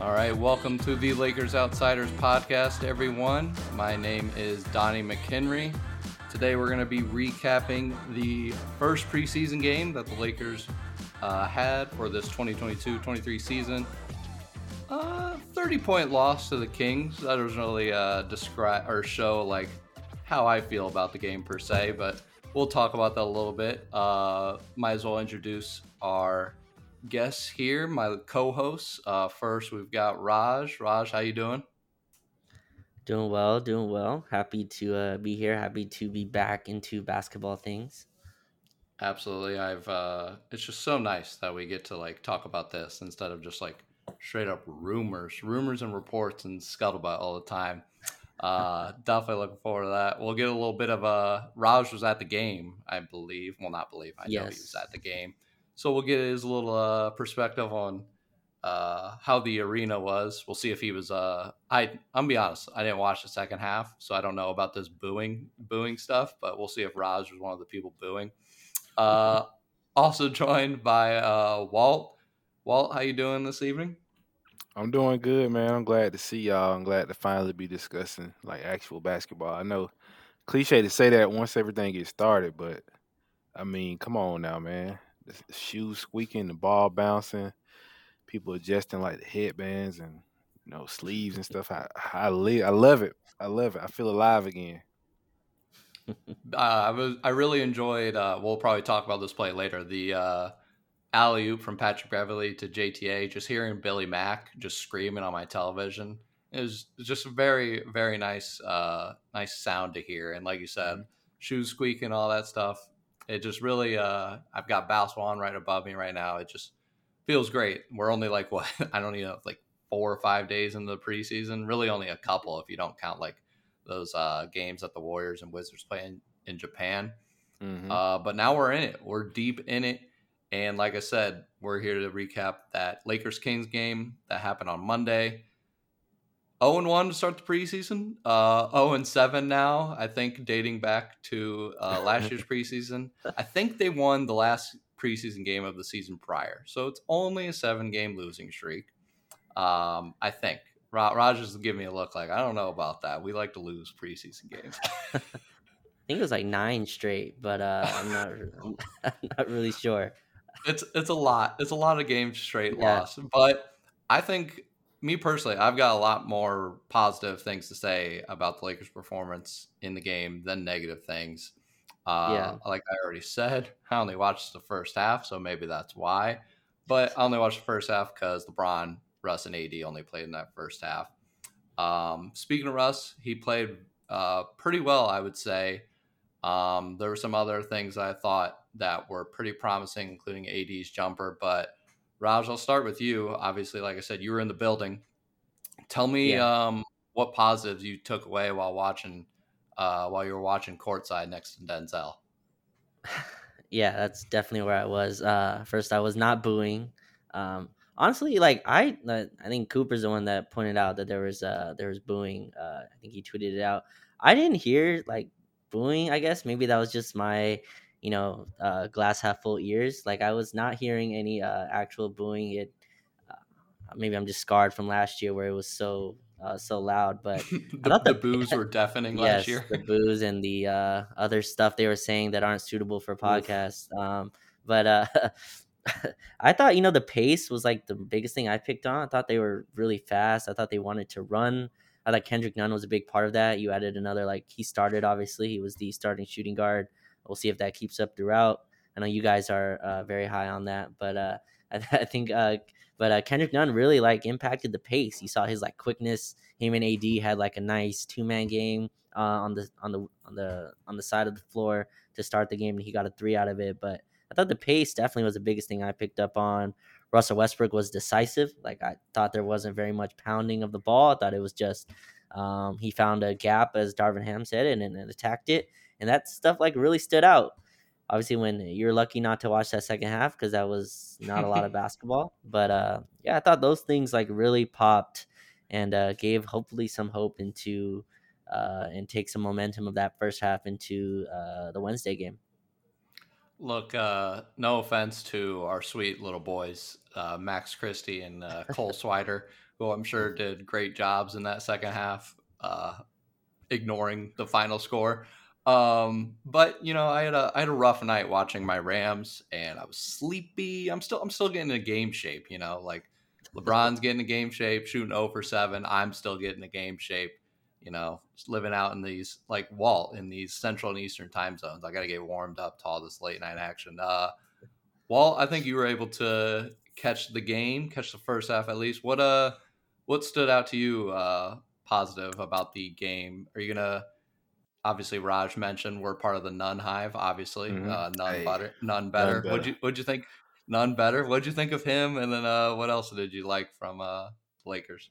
All right, welcome to the Lakers Outsiders podcast, everyone. My name is Donnie McHenry. Today we're going to be recapping the first preseason game that the Lakers uh, had for this 2022-23 season. Uh, 30 point loss to the Kings. That doesn't really uh, describe or show like how I feel about the game per se, but we'll talk about that a little bit. Uh, might as well introduce our guests here, my co-hosts. Uh, first, we've got Raj. Raj, how you doing? Doing well, doing well. Happy to uh, be here. Happy to be back into basketball things. Absolutely. I've. Uh, it's just so nice that we get to like talk about this instead of just like straight up rumors, rumors and reports and scuttlebutt all the time. Uh, definitely looking forward to that. We'll get a little bit of a. Raj was at the game, I believe. Well, not believe. I know he was at the game. So we'll get his little uh, perspective on uh, how the arena was. We'll see if he was. Uh, I I'm gonna be honest. I didn't watch the second half, so I don't know about this booing booing stuff. But we'll see if Raj was one of the people booing. Uh, also joined by uh, Walt. Walt, how you doing this evening? I'm doing good, man. I'm glad to see y'all. I'm glad to finally be discussing like actual basketball. I know cliche to say that once everything gets started, but I mean, come on now, man shoes squeaking, the ball bouncing, people adjusting like the headbands and you know sleeves and stuff. I I, li- I love it. I love it. I feel alive again. uh, I was I really enjoyed. Uh, we'll probably talk about this play later. The uh, alley oop from Patrick Beverley to JTA. Just hearing Billy Mack just screaming on my television is just a very very nice uh, nice sound to hear. And like you said, mm-hmm. shoes squeaking, all that stuff it just really uh I've got Bow Swan right above me right now. It just feels great. We're only like what I don't even know like four or five days in the preseason. Really only a couple if you don't count like those uh games that the Warriors and Wizards play in, in Japan. Mm-hmm. Uh but now we're in it. We're deep in it. And like I said, we're here to recap that Lakers Kings game that happened on Monday. 0 and 1 to start the preseason. Uh, 0 and 7 now, I think, dating back to uh, last year's preseason. I think they won the last preseason game of the season prior. So it's only a seven game losing streak. Um, I think. Rogers will give me a look like, I don't know about that. We like to lose preseason games. I think it was like nine straight, but uh, I'm not. I'm not really sure. It's it's a lot. It's a lot of games straight yeah. loss, but I think me personally, I've got a lot more positive things to say about the Lakers' performance in the game than negative things. Uh, yeah. Like I already said, I only watched the first half, so maybe that's why. But I only watched the first half because LeBron, Russ, and AD only played in that first half. Um, speaking of Russ, he played uh, pretty well, I would say. Um, there were some other things I thought that were pretty promising, including AD's jumper, but Raj, I'll start with you. Obviously, like I said, you were in the building. Tell me yeah. um, what positives you took away while watching, uh, while you were watching courtside next to Denzel. Yeah, that's definitely where I was. Uh, first, I was not booing. Um, honestly, like I, uh, I think Cooper's the one that pointed out that there was uh, there was booing. Uh, I think he tweeted it out. I didn't hear like booing. I guess maybe that was just my you know, uh, glass half full ears. Like I was not hearing any uh, actual booing. It uh, maybe I'm just scarred from last year where it was so uh, so loud. But the, the, the boos were deafening yes, last year. the boos and the uh, other stuff they were saying that aren't suitable for podcasts. Um, but uh, I thought you know the pace was like the biggest thing I picked on. I thought they were really fast. I thought they wanted to run. I thought Kendrick Nunn was a big part of that. You added another like he started obviously he was the starting shooting guard We'll see if that keeps up throughout. I know you guys are uh, very high on that, but uh, I, I, think uh, but uh, Kendrick Nunn really like impacted the pace. You saw his like quickness. Him and AD had like a nice two man game uh, on the on the on the on the side of the floor to start the game, and he got a three out of it. But I thought the pace definitely was the biggest thing I picked up on. Russell Westbrook was decisive. Like I thought there wasn't very much pounding of the ball. I thought it was just um, he found a gap, as Darvin Ham said, and, and attacked it and that stuff like really stood out. Obviously, when you're lucky not to watch that second half because that was not a lot of basketball, but uh, yeah, I thought those things like really popped and uh, gave hopefully some hope into uh, and take some momentum of that first half into uh, the Wednesday game. Look, uh, no offense to our sweet little boys uh, Max Christie and uh, Cole Swider, who I'm sure did great jobs in that second half, uh, ignoring the final score. Um, but you know, I had a I had a rough night watching my Rams, and I was sleepy. I'm still I'm still getting a game shape. You know, like LeBron's getting a game shape, shooting over seven. I'm still getting a game shape. You know, living out in these like Walt in these Central and Eastern time zones. I got to get warmed up to all this late night action. Uh, Walt, I think you were able to catch the game, catch the first half at least. What uh, what stood out to you uh, positive about the game? Are you gonna obviously Raj mentioned we're part of the Nunn Hive. Obviously, Mhm. uh, none Hey, better, none better. better. What'd you What'd you think? None better. What'd you think of him? And then uh, what else did you like from uh, Lakers?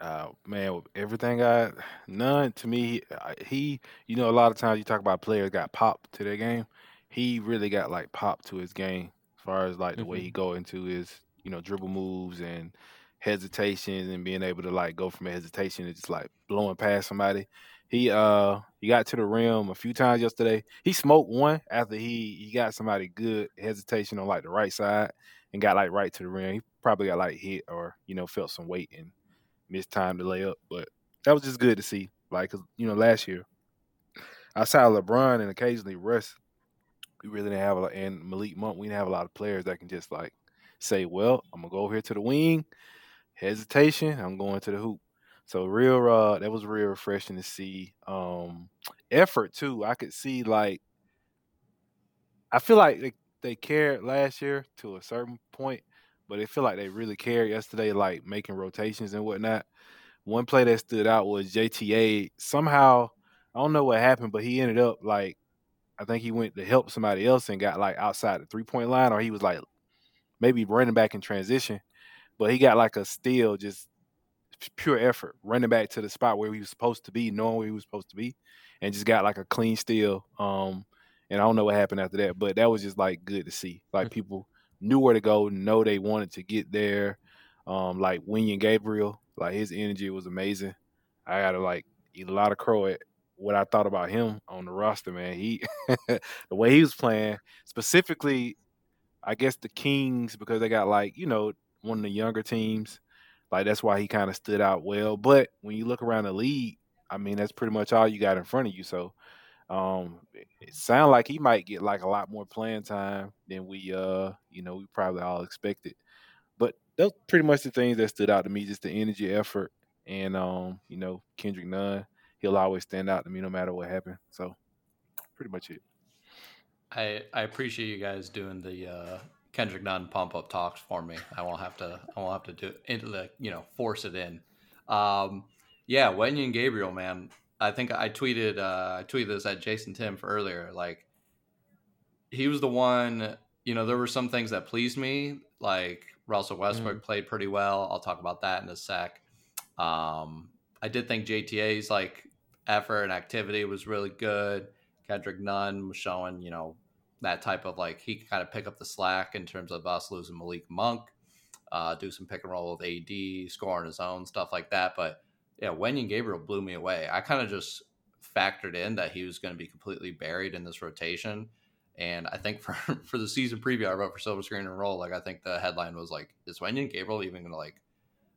Uh, man, everything I none to me. He, you know, a lot of times you talk about players got pop to their game. He really got like pop to his game as far as like the way he go into his, you know, dribble moves and hesitations and being able to like go from a hesitation to just like blowing past somebody. He uh he got to the rim a few times yesterday. He smoked one after he he got somebody good hesitation on like the right side and got like right to the rim. He probably got like hit or you know felt some weight and missed time to lay up. But that was just good to see. Like you know last year outside of LeBron and occasionally Russ, we really didn't have a and Malik Monk. We didn't have a lot of players that can just like say, "Well, I'm gonna go over here to the wing." Hesitation. I'm going to the hoop. So real, uh, that was real refreshing to see. Um, effort too. I could see like, I feel like they they cared last year to a certain point, but they feel like they really cared yesterday, like making rotations and whatnot. One play that stood out was JTA. Somehow, I don't know what happened, but he ended up like, I think he went to help somebody else and got like outside the three point line, or he was like maybe running back in transition, but he got like a steal, just pure effort, running back to the spot where he was supposed to be, knowing where he was supposed to be, and just got like a clean steal. Um, and I don't know what happened after that, but that was just like good to see. Like people knew where to go, know they wanted to get there. Um, like Wenyen Gabriel, like his energy was amazing. I gotta like eat a lot of crow at what I thought about him on the roster, man. He the way he was playing, specifically, I guess the Kings because they got like you know one of the younger teams. Like that's why he kind of stood out well. But when you look around the league, I mean that's pretty much all you got in front of you. So um it, sounds like he might get like a lot more playing time than we uh you know we probably all expected. But those pretty much the things that stood out to me, just the energy, effort, and um, you know, Kendrick Nunn. He'll always stand out to me no matter what happened. So pretty much it. I I appreciate you guys doing the uh, Kendrick Nunn pump up talks for me. I won't have to I won't have to do into the you know force it in. Um, yeah, Wenyen Gabriel, man. I think I tweeted uh, I tweeted this at Jason Tim for earlier. Like he was the one. You know, there were some things that pleased me, like Russell Westbrook played pretty well. I'll talk about that in a sec. Um, I did think JTA's like effort and activity was really good. Kendrick Nunn was showing, you know, that type of like he kind of pick up the slack in terms of us losing Malik Monk, uh, do some pick and roll with AD, score on his own, stuff like that. But yeah, Wenyen Gabriel blew me away. I kind of just factored in that he was going to be completely buried in this rotation. And I think for, for the season preview, I wrote for Silver Screen and Roll. Like I think the headline was like, "Is Wenyen Gabriel even going to like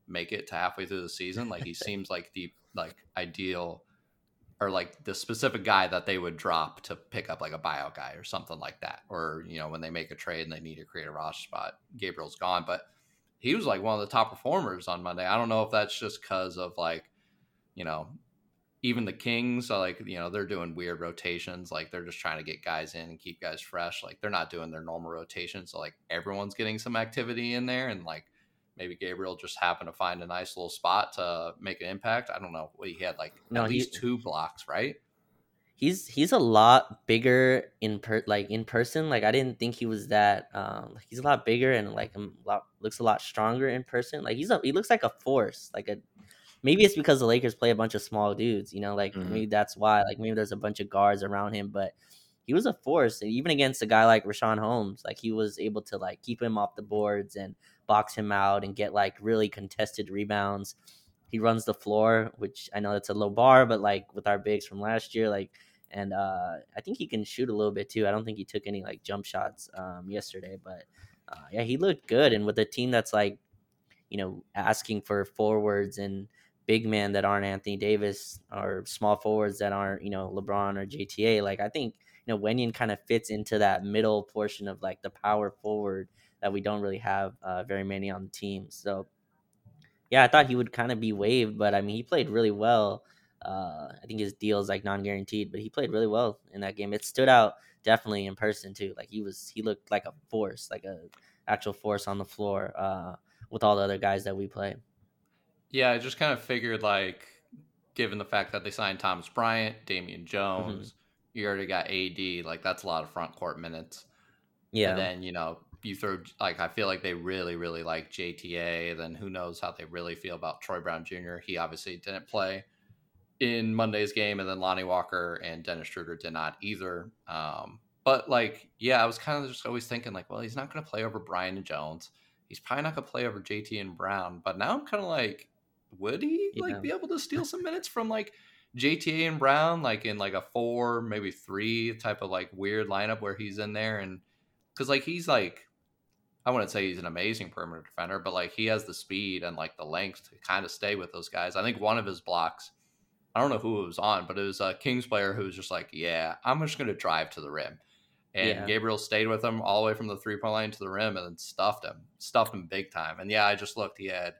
make it to halfway through the season?" Like he seems like the like ideal or like the specific guy that they would drop to pick up like a buyout guy or something like that. Or you know when they make a trade and they need to create a roster spot, Gabriel's gone, but he was like one of the top performers on Monday. I don't know if that's just because of like you know even the Kings are like, you know, they're doing weird rotations. Like they're just trying to get guys in and keep guys fresh. Like they're not doing their normal rotation. So like everyone's getting some activity in there. And like maybe Gabriel just happened to find a nice little spot to make an impact. I don't know. He had like No, at he- least two blocks, right? he's he's a lot bigger in per like in person. Like I didn't think he was that. Um, he's a lot bigger and like a lot looks a lot stronger in person. Like he's a he looks like a force. Like a maybe it's because the Lakers play a bunch of small dudes. You know, like Mhm. maybe that's why. Like maybe there's a bunch of guards around him, but. He was a force, and even against a guy like Richaun Holmes, like he was able to like keep him off the boards and box him out and get like really contested rebounds. He runs the floor, which I know that's a low bar, but like with our bigs from last year, like and uh, I think he can shoot a little bit too. I don't think he took any like jump shots um, yesterday, but uh, yeah, he looked good. And with a team that's like, you know, asking for forwards and big men that aren't Anthony Davis or small forwards that aren't, you know, LeBron or JTA, like I think, you know, Wenyen kind of fits into that middle portion of like the power forward that we don't really have uh, very many on the team. So, yeah, I thought he would kind of be waived, but I mean, he played really well. Uh, I think his deal is like non-guaranteed, but he played really well in that game. It stood out definitely in person too. Like he was, he looked like a force, like a actual force on the floor uh, with all the other guys that we play. Yeah, I just kind of figured like, given the fact that they signed Thomas Bryant, Damian Mm-hmm. Jones, you already got AD, like that's a lot of front court minutes. Yeah, And then, you know, you throw like I feel like they really, really like JTA. Then who knows how they really feel about Troy Brown Jr. He obviously didn't play in Monday's game, and then Lonnie Walker and Dennis Schroeder did not either. Um, but like, yeah, I was kind of just always thinking like, well, he's not going to play over Bryant and Jones. He's probably not going to play over JT and Brown. But now I'm kind of like, would he Yeah. like be able to steal some minutes from like JTA and Brown, like in like a four, maybe three type of like weird lineup where he's in there and because like he's like I wouldn't say he's an amazing perimeter defender, but like he has the speed and like the length to kind of stay with those guys. I think one of his blocks, I don't know who it was on, but it was a Kings player who was just like, "Yeah, I'm just going to drive to the rim," and Yeah. Gabriel stayed with him all the way from the three point line to the rim and then stuffed him, stuffed him big time. And yeah, I just looked. He had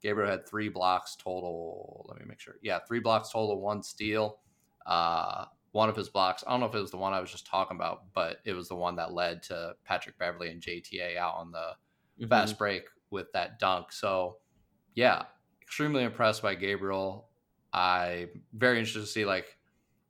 Gabriel had three blocks total. Let me make sure. Yeah, three blocks total, one steal. Uh, one of his blocks. I don't know if it was the one I was just talking about, but it was the one that led to Patrick Beverley and JTA out on the Mhm. fast break with that dunk. So, yeah, extremely impressed by Gabriel. I'm very interested to see like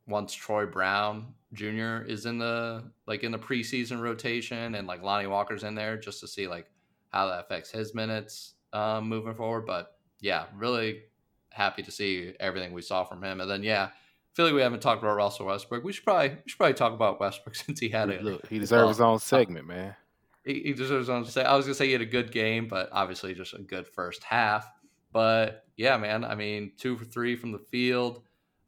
once Troy Brown Jr. is in the like in the preseason rotation and like Lonnie Walker's in there just to see like how that affects his minutes um, moving forward. But yeah, really happy to see everything we saw from him. And then yeah, I feel like we haven't talked about Russell Westbrook. We should probably we should probably talk about Westbrook since he had a Look, he deserves his own segment, man. he, he deserves his own segment. I was gonna say he had a good game, but obviously just a good first half. But yeah, man, I mean, two for three from the field.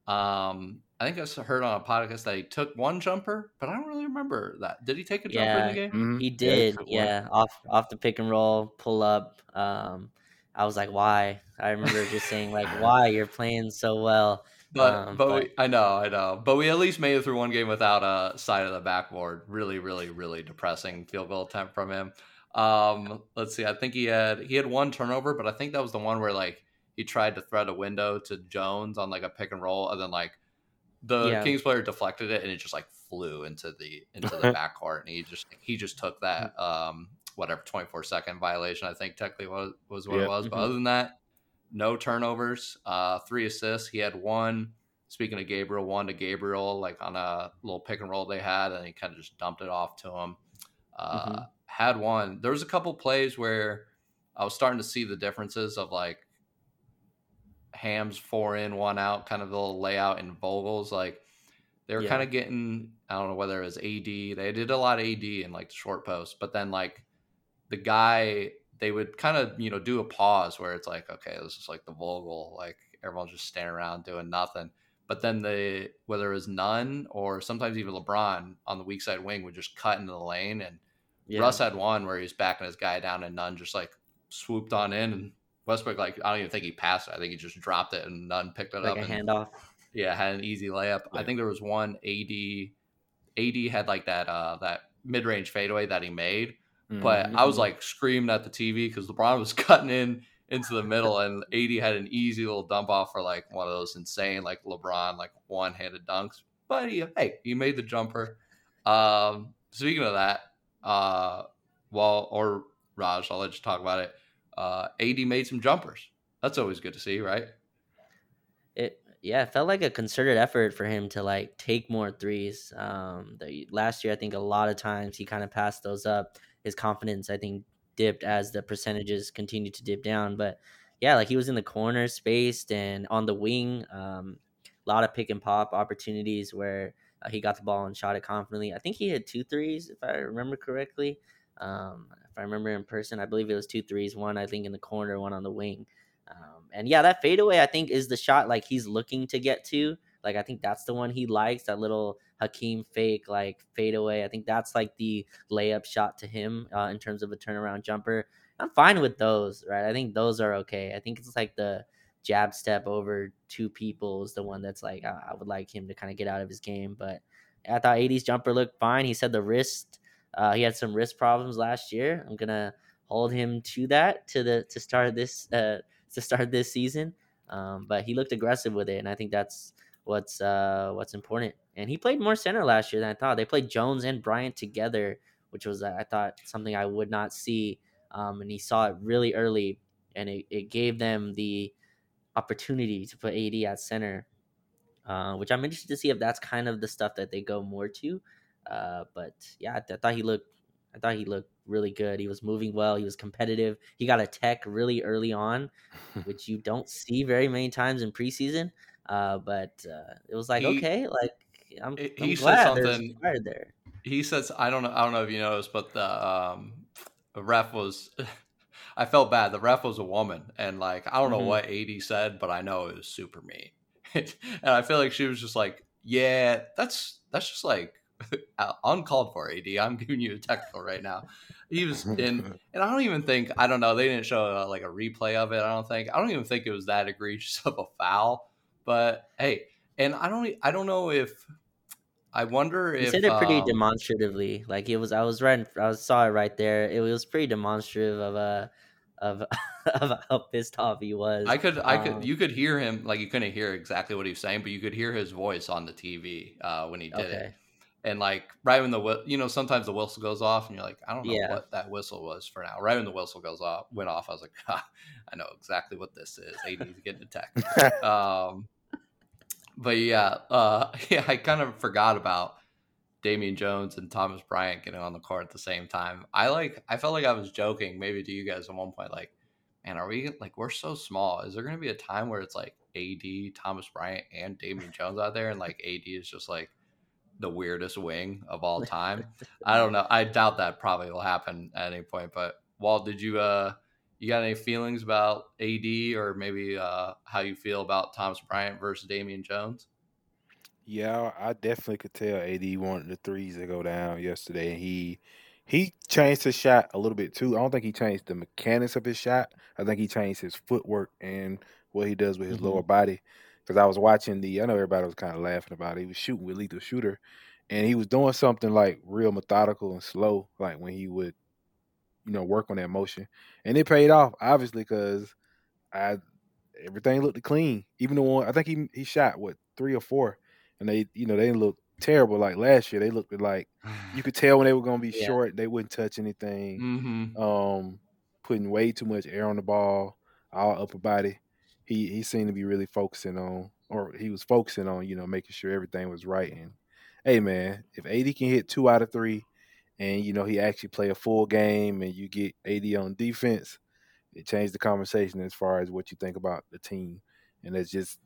Um, I think I heard on a podcast that he took one jumper, but I don't really remember that. Did he take a jumper in the game? Mhm. He did, took one. yeah, off off the pick and roll, pull up. Um, I was like, why? I remember just saying like, why you're playing so well. But Um, but, but- we, I know I know, but we at least made it through one game without a side of the backboard. Really, really, really depressing field goal attempt from him. Um, let's see. I think he had he had one turnover, but I think that was the one where like he tried to thread a window to Jones on like a pick and roll, and then like the Yeah. Kings player deflected it, and it just like flew into the into the backcourt, and he just he just took that um whatever twenty four second violation. I think technically was was what Yeah. it was, but Mhm. other than that, no turnovers, uh, three assists. He had one. Speaking of Gabriel, one to Gabriel, like on a little pick and roll they had, and he kind of just dumped it off to him. Uh, Mhm. Had one. There was a couple plays where I was starting to see the differences of like Ham's four in, one out, kind of the little layout in Vogel's. Like they were Yeah. kind of getting, I don't know whether it was AD. They did a lot of AD in like the short post, but then like the guy, they would kind of, you know, do a pause where it's like, okay, this is like the Vogel, like everyone's just standing around doing nothing. But then the whether it was Nunn or sometimes even LeBron on the weak side wing would just cut into the lane and Yeah. Russ had one where he was backing his guy down and Nunn just like swooped on in and Westbrook like I don't even think he passed it. I think he just dropped it and Nunn picked it like up a and handoff. yeah, had an easy layup. I think there was one AD AD had like that uh that mid range fadeaway that he made. But I was like screaming at the TV because LeBron was cutting in into the middle and AD had an easy little dump off for like one of those insane like LeBron like one handed dunks. But he hey, he made the jumper. Um speaking of that, uh well or Raj, I'll let you talk about it. Uh AD made some jumpers. That's always good to see, right? it yeah, it felt like a concerted effort for him to like take more threes. Um, the, last year, I think a lot of times he kind of passed those up. His confidence, I think, dipped as the percentages continued to dip down. But yeah, like he was in the corner, spaced, and on the wing. Um, a lot of pick and pop opportunities where uh, he got the ball and shot it confidently. I think he had two threes, if I remember correctly. Um, if I remember in person, I believe it was two threes. One, I think, in the corner, one on the wing. Um, and yeah, that fadeaway I think is the shot like he's looking to get to. Like I think that's the one he likes. That little Hakeem fake like fade away. I think that's like the layup shot to him uh, in terms of a turnaround jumper. I'm fine with those, right? I think those are okay. I think it's like the jab step over two people is the one that's like I, I would like him to kind of get out of his game. But I thought AD's jumper looked fine. He said the wrist, uh, he had some wrist problems last year. I'm gonna hold him to that to the to start this uh, to start this season. Um, but he looked aggressive with it, and I think that's what's uh, what's important. And he played more center last year than I thought. They played Jones and Bryant together, which was I thought something I would not see. Um, and he saw it really early, and it, it gave them the opportunity to put AD at center, uh, which I'm interested to see if that's kind of the stuff that they go more to. Uh, but yeah, I, th- I, thought he looked, I thought he looked really good. He was moving well. He was competitive. He got a tech really early on, which you don't see very many times in preseason. Uh, but uh, it was like He- okay, like I'm, he I'm said glad something- there. he says I don't know I don't know if you noticed, but the um ref was I felt bad. The ref was a woman, and like I don't know Mhm. what AD said, but I know it was super mean, and I feel like she was just like, yeah, that's that's just like uncalled for. AD, I'm giving you a technical right now. He was in, and I don't even think I don't know. They didn't show uh, like a replay of it. I don't think I don't even think it was that egregious of a foul. But hey, and I don't I don't know if I wonder if He if said it pretty um, demonstratively. Like it was, I was right, I saw it right there. It was pretty demonstrative of a, of, of how pissed off he was. I could, I could, Um, you could hear him. Like you couldn't hear exactly what he was saying, but you could hear his voice on the TV uh, when he did it. And like right when the you know sometimes the whistle goes off and you're like I don't know Yeah. what that whistle was for now. Right when the whistle goes off went off, I was like ha, I know exactly what this is. AD's getting attacked. um, but yeah, uh, yeah, I kind of forgot about Damian Jones and Thomas Bryant getting on the court at the same time. I like, I felt like I was joking maybe to you guys at one point, like, man, are we like we're so small? Is there going to be a time where it's like AD, Thomas Bryant, and Damian Jones out there, and like AD is just like the weirdest wing of all time? I don't know. I doubt that probably will happen at any point. But Walt, did you uh you got any feelings about AD or maybe uh how you feel about Thomas Bryant versus Damian Jones? Yeah, I definitely could tell AD wanted the threes to go down yesterday, and he he changed his shot a little bit too. I don't think he changed the mechanics of his shot. I think he changed his footwork and what he does with his Mhm. lower body. Because I was watching the, I know everybody was kind of laughing about it. He was shooting with lethal shooter, and he was doing something like real methodical and slow, like when he would, you know, work on that motion, and it paid off obviously because I everything looked clean. Even the one I think he he shot what three or four, and they you know they didn't look terrible like last year. They looked like you could tell when they were going to be Yeah. short. They wouldn't touch anything. Mm-hmm. Um, putting way too much air on the ball, all upper body. He he seemed to be really focusing on, or he was focusing on you know making sure everything was right. And hey man, if AD can hit two out of three, and you know he actually play a full game, and you get AD on defense, it changed the conversation as far as what you think about the team. And it's just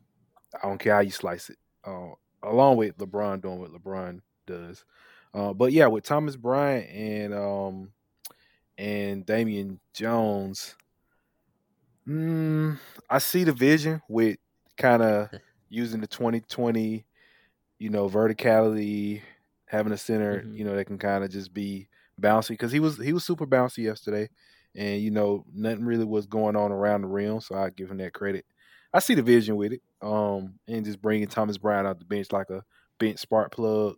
I don't care how you slice it. Uh, along with LeBron doing what LeBron does. Uh, but yeah, with Thomas Bryant and um and Damian Jones, mm, I see the vision with kind of using the 2020, you know, verticality, having a center, Mhm. you know, that can kind of just be bouncy because he was he was super bouncy yesterday, and you know nothing really was going on around the rim, so I give him that credit. I see the vision with it, um, and just bringing Thomas Brown out the bench like a bench spark plug,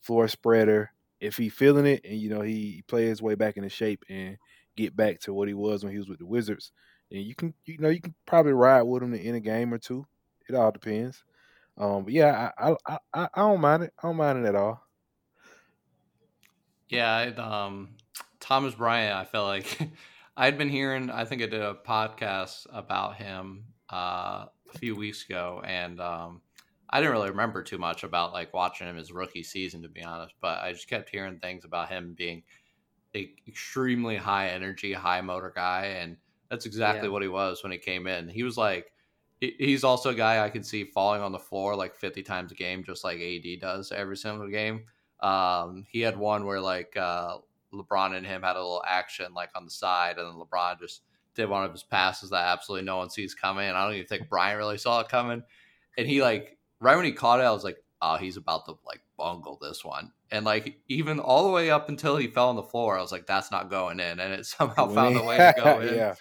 floor spreader. If he feeling it, and you know he play his way back into shape and get back to what he was when he was with the Wizards, and you can you know you can probably ride with him in a game or two. It all depends. Um, but yeah, I I, I I don't mind it. I don't mind it at all. Yeah, um, Thomas Bryant. I feel like I'd been hearing. I think I did a podcast about him uh, a few weeks ago, and um, I didn't really remember too much about like watching him his rookie season, to be honest. But I just kept hearing things about him being a extremely high energy, high motor guy, and that's exactly Yeah. what he was when he came in. He was like. He's also a guy I can see falling on the floor like 50 times a game, just like AD does every single game. Um, he had one where like uh, LeBron and him had a little action like on the side, and then LeBron just did one of his passes that absolutely no one sees coming. I don't even think Bryant really saw it coming. And he like right when he caught it, I was like, oh, he's about to like bungle this one. And like even all the way up until he fell on the floor, I was like, that's not going in. And it somehow found a way to go in. yeah.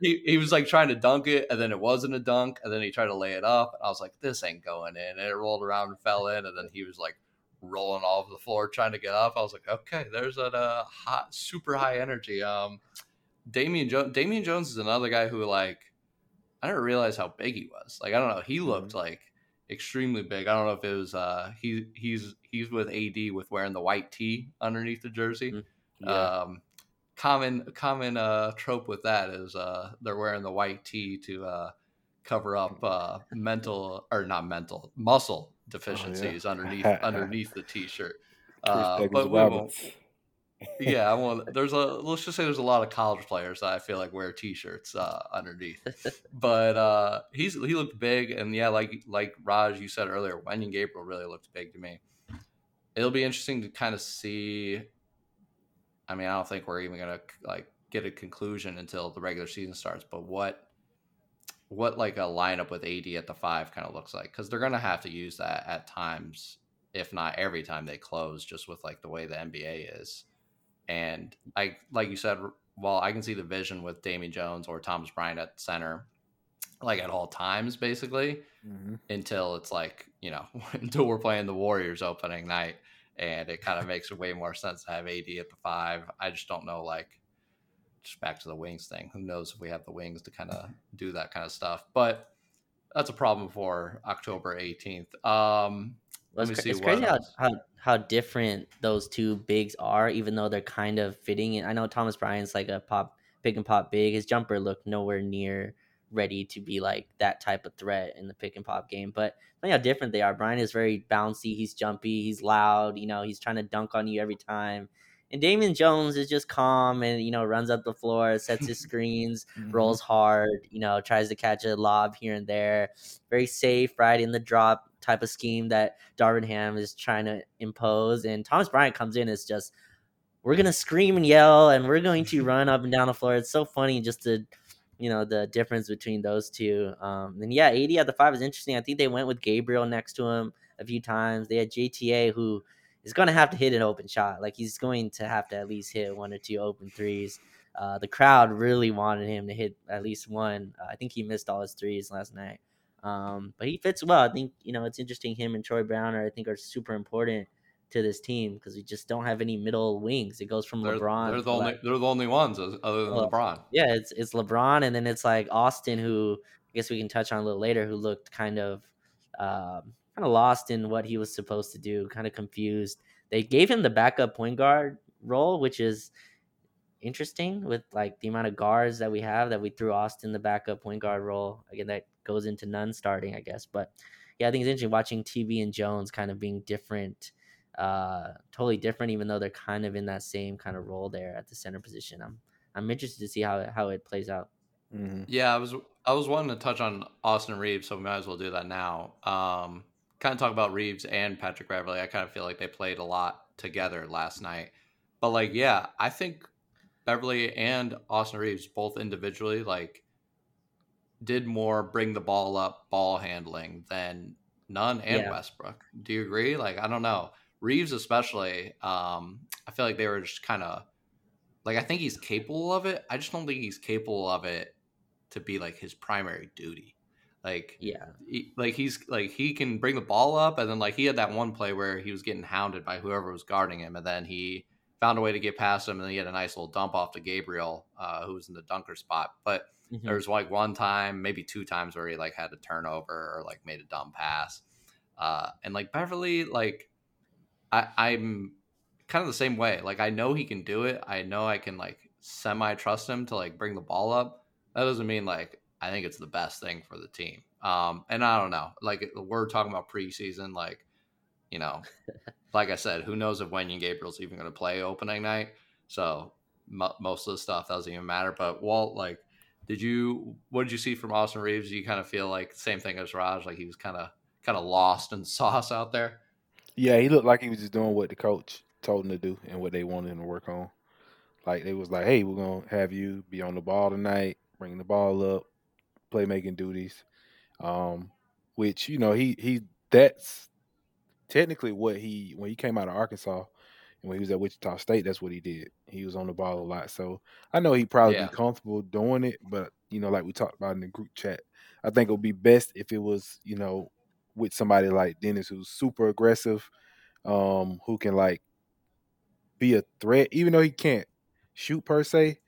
He, he was like trying to dunk it, and then it wasn't a dunk, and then he tried to lay it up. And I was like, this ain't going in. And it rolled around and fell in, and then he was like rolling all over the floor trying to get up. I was like, okay, there's a uh, hot, super high energy. Um, Damian Jones. Damian Jones is another guy who like I didn't realize how big he was. Like I don't know, he looked mm-hmm. like extremely big. I don't know if it was uh he he's he's with AD with wearing the white tee underneath the jersey. Mm-hmm. Yeah. Um common common uh trope with that is uh they're wearing the white tee to uh cover up uh mental or not mental muscle deficiencies oh, yeah. underneath underneath the t-shirt. Uh, but we won't, yeah, well, there's a let's just say there's a lot of college players that I feel like wear t-shirts uh, underneath. but uh, he's he looked big, and yeah, like like Raj, you said earlier, Wenyen Gabriel really looked big to me. It'll be interesting to kind of see. I mean, I don't think we're even gonna like get a conclusion until the regular season starts. But what what like a lineup with AD at the five kind of looks like because they're gonna have to use that at times, if not every time they close, just with like the way the NBA is. And I, like you said, well, I can see the vision with Damian Jones or Thomas Bryant at center, like at all times, basically, mm-hmm. until it's like you know, until we're playing the Warriors opening night, and it kind of makes way more sense to have AD at the five. I just don't know, like, back to the wings thing. Who knows if we have the wings to kind of do that kind of stuff? But that's a problem for October 18th. Um, well, it's, it's crazy how, how, how different those two bigs are, even though they're kind of fitting. And I know Thomas Bryant's like a pop, pick and pop big. His jumper looked nowhere near ready to be like that type of threat in the pick and pop game. But funny how different they are. Bryant is very bouncy. He's jumpy. He's loud. You know, he's trying to dunk on you every time. And Damian Jones is just calm and you know runs up the floor, sets his screens, mm-hmm. rolls hard. You know, tries to catch a lob here and there. Very safe, right in the drop type of scheme that Darvin Ham is trying to impose. And Thomas Bryant comes in as just we're gonna scream and yell and we're going to run up and down the floor. It's so funny just to you know the difference between those two. Um, and yeah, AD at the five is interesting. I think they went with Gabriel next to him a few times. They had JTA who is going to have to hit an open shot. Like he's going to have to at least hit one or two open threes. Uh, the crowd really wanted him to hit at least one. Uh, I think he missed all his threes last night. Um, but he fits well. I think you know it's interesting. Him and Troy Brown are I think are super important to this team because we just don't have any middle wings. It goes from they're, LeBron. They're the only like, they're the only ones other than well, LeBron. Yeah, it's it's LeBron, and then it's like Austin, who I guess we can touch on a little later, who looked kind of um, kind of lost in what he was supposed to do, kind of confused. They gave him the backup point guard role, which is interesting with like the amount of guards that we have that we threw Austin the backup point guard role. Again, that goes into Nunn starting, I guess. But yeah, I think it's interesting watching TV and Jones kind of being different, uh, totally different, even though they're kind of in that same kind of role there at the center position. I'm I'm interested to see how it, how it plays out. Mm-hmm. Yeah, I was I was wanting to touch on Austin Reaves, so we might as well do that now. Um, kind of talk about Reaves and Patrick Beverley. I kind of feel like they played a lot together last night, but like, yeah, I think Beverley and Austin Reaves both individually like did more bring the ball up ball handling than Nunn and yeah. Westbrook. Do you agree? Like I don't know. Reaves especially, um, I feel like they were just kind of like I think he's capable of it. I just don't think he's capable of it to be like his primary duty. Like yeah, he, like he's like he can bring the ball up, and then like he had that one play where he was getting hounded by whoever was guarding him, and then he found a way to get past him, and then he had a nice little dump off to Gabriel, uh, who was in the dunker spot. But mm-hmm. there was like one time, maybe two times, where he like had a turnover or like made a dumb pass. Uh, and like Beverley, like I, I'm kind of the same way. Like I know he can do it. I know I can like semi trust him to like bring the ball up. That doesn't mean like I think it's the best thing for the team. Um, and I don't know. Like we're talking about preseason, like you know, like I said, who knows if Wenyen Gabriel's even going to play opening night? So m- most of the stuff doesn't even matter. But Walt, like, did you what did you see from Austin Reaves? Do you kind of feel like same thing as Raj, like he was kind of kind of lost in sauce out there? Yeah, he looked like he was just doing what the coach told him to do and what they wanted him to work on. Like they was like, "Hey, we're gonna have you be on the ball tonight, bring the ball up, playmaking duties," um, which you know he he that's technically what he when he came out of Arkansas and when he was at Wichita State, that's what he did. He was on the ball a lot. So I know he'd probably Yeah. be comfortable doing it, but you know, like we talked about in the group chat, I think it would be best if it was, you know, with somebody like Dennis who's super aggressive, um, who can like be a threat, even though he can't shoot per se.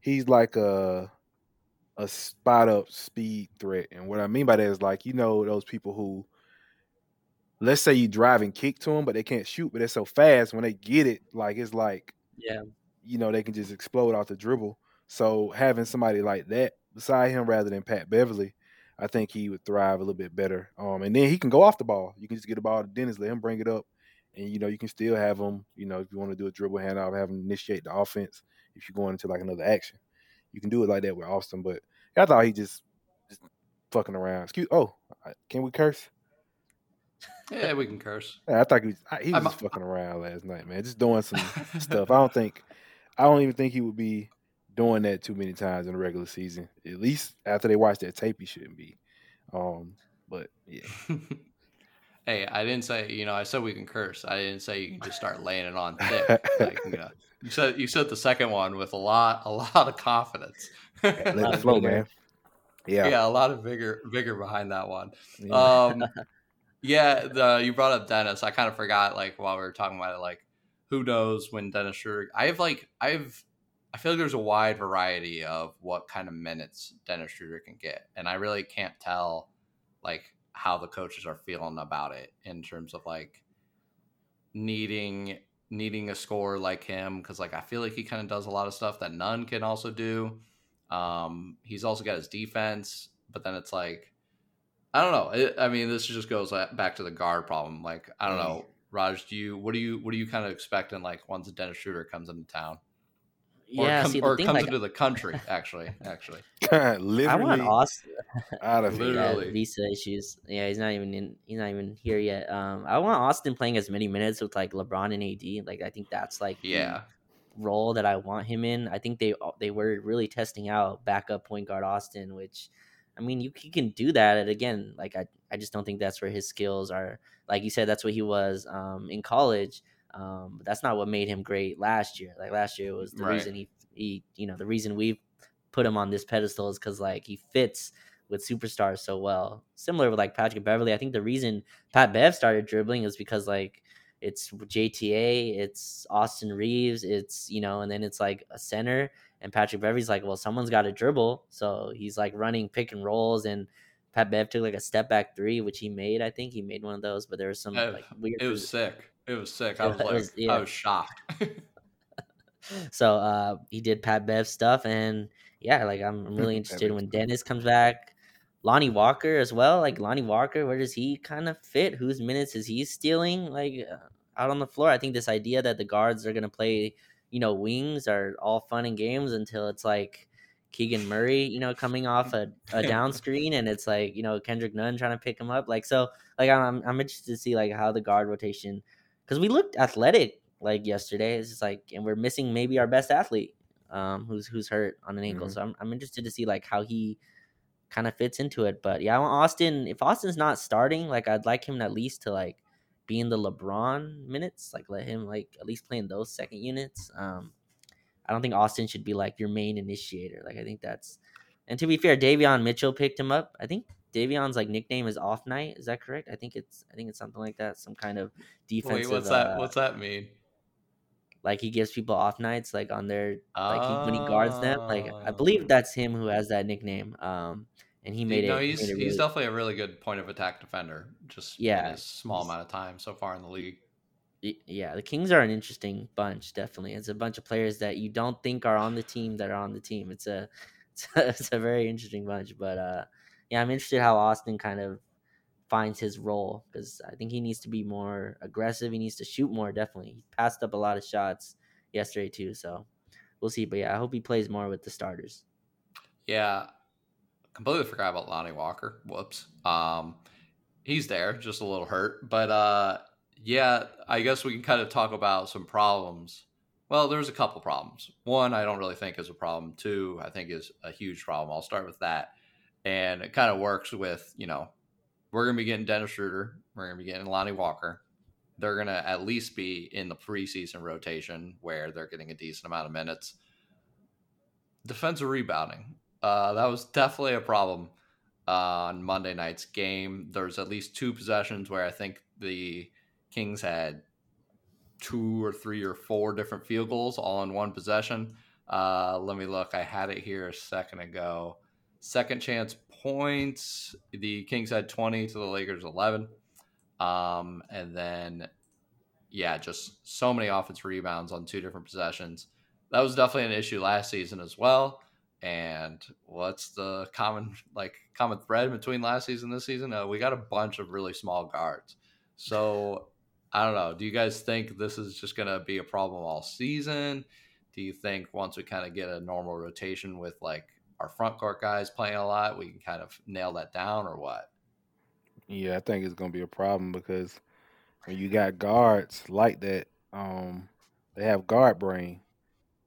He's like a a spot up speed threat. And what I mean by that is like, you know, those people who let's say you drive and kick to them, but they can't shoot, but they're so fast when they get it, like it's like Yeah. you know, they can just explode off the dribble. So having somebody like that beside him rather than Pat Beverley, I think he would thrive a little bit better. Um, and then he can go off the ball. You can just get the ball to Dennis, let him bring it up, and you know you can still have him. You know, if you want to do a dribble handoff, have him initiate the offense. If you're going into like another action, you can do it like that with Austin. But I thought he just just fucking around. Excuse. Oh, can we curse? Yeah, we can curse. Yeah, I thought he was, he was just fucking around last night, man. Just doing some stuff. I don't think, I don't even think he would be doing that too many times in the regular season. At least after they watch that tape, he shouldn't be. Um, but yeah, hey, I didn't say you know. I said we can curse. I didn't say you can just start laying it on thick. like you know, you said you said the second one with a lot, a lot of confidence. let it flow, man. yeah. Yeah, a lot of vigor, vigor behind that one. yeah. Um, yeah, the you brought up Dennis. I kind of forgot like while we were talking about it, like who knows when Dennis Schroeder. I have like I've I feel like there's a wide variety of what kind of minutes Dennis Schroeder can get, and I really can't tell like how the coaches are feeling about it in terms of like needing needing a score like him because like I feel like he kind of does a lot of stuff that Nunn can also do. Um, he's also got his defense, but then it's like I don't know. It, I mean, this just goes back to the guard problem. Like I don't know, Raj. Do you what do you what do you kind of expecting like once a Dennis Schroeder comes into town? Or, Yeah. come- see, the or thing, comes like, into the country? Actually, actually, literally I want Austin. out of here. Yeah, Literally. visa issues. Yeah, he's not even in. He's not even here yet. Um, I want Austin playing as many minutes with like LeBron and AD. Like I think that's like the yeah, role that I want him in. I think they they were really testing out backup point guard Austin, which I mean you he can do that. And again, like I I just don't think that's where his skills are. Like you said, that's what he was um, in college. Um, but that's not what made him great last year. Like last year was the Right. reason he he you know the reason we put him on this pedestal is because like he fits with superstars so well. Similar with like Patrick Beverley. I think the reason Pat Bev started dribbling is because like it's JTA, it's Austin Reaves, it's you know, and then it's like a center. And Patrick Beverley's like, well, someone's got to dribble, so he's like running pick and rolls. And Pat Bev took like a step back three, which he made. I think he made one of those, but there was some Uh, like weird. it was sick. It was sick. I It was was- like, yeah. I was shocked. so uh he did Pat Bev stuff and yeah, like I'm, I'm really interested when. Dennis comes back. Lonnie Walker as well. Like Lonnie Walker, where does he kind of fit? Whose minutes is he stealing? Like uh, out on the floor. I think this idea that the guards are gonna play, you know, wings are all fun and games until it's like Keegan Murray, you know, coming off a, a down screen and it's like, you know, Kendrick Nunn trying to pick him up. Like so like I'm I'm interested to see like how the guard rotation because we looked athletic like yesterday. It's just like, and we're missing maybe our best athlete, um, who's who's hurt on an ankle. Mhm. So I'm I'm interested to see like how he kind of fits into it. But yeah, I want Austin. If Austin's not starting, like I'd like him at least to like be in the LeBron minutes. Like let him like at least play in those second units. Um, I don't think Austin should be like your main initiator. Like I think that's. And to be fair, Davion Mitchell picked him up. I think Davion's like nickname is Off Night. Is that correct? I think it's I think it's something like that. Some kind of defensive. Wait, what's that? uh, What's that mean? like he gives people off nights like on their like he, when he guards them like i believe that's him who has that nickname um and he made no, it he's made it he's definitely a really good point of attack defender. Just Yeah, in his small amount of time so far in the league. yeah the kings are an interesting bunch definitely it's a bunch of players that you don't think are on the team that are on the team it's a it's a, it's a very interesting bunch but uh yeah i'm interested how austin kind of finds his role because i think he needs to be more aggressive he needs to shoot more definitely he passed up a lot of shots yesterday too so we'll see but yeah i hope he plays more with the starters Yeah, completely forgot about Lonnie Walker. Whoops. Um, he's there, just a little hurt, but uh, yeah, I guess we can kind of talk about some problems. Well, there's a couple problems. One, I don't really think is a problem. Two, I think is a huge problem. I'll start with that, and it kind of works with you know we're to be getting Dennis Schroeder. We're to be getting Lonnie Walker. They're to at least be in the preseason rotation where they're getting a decent amount of minutes. Defensive rebounding. Uh, that was definitely a problem uh, on Monday night's game. There's at least two possessions where I think the Kings had two or three or four different field goals all in one possession. Uh, let me look. I had it here a second ago. Second chance points. The Kings had 20 to the Lakers 11. Um, and then, yeah, just so many offense rebounds on two different possessions. That was definitely an issue last season as well. And what's the common like common thread between last season and this season? Uh, we got a bunch of really small guards. So I don't know. Do you guys think this is just going to be a problem all season? Do you think once we kind of get a normal rotation with like our front court guys playing a lot, we can kind of nail that down or what? Yeah, I think it's gonna be a problem because when you got guards like that, um, they have guard brain.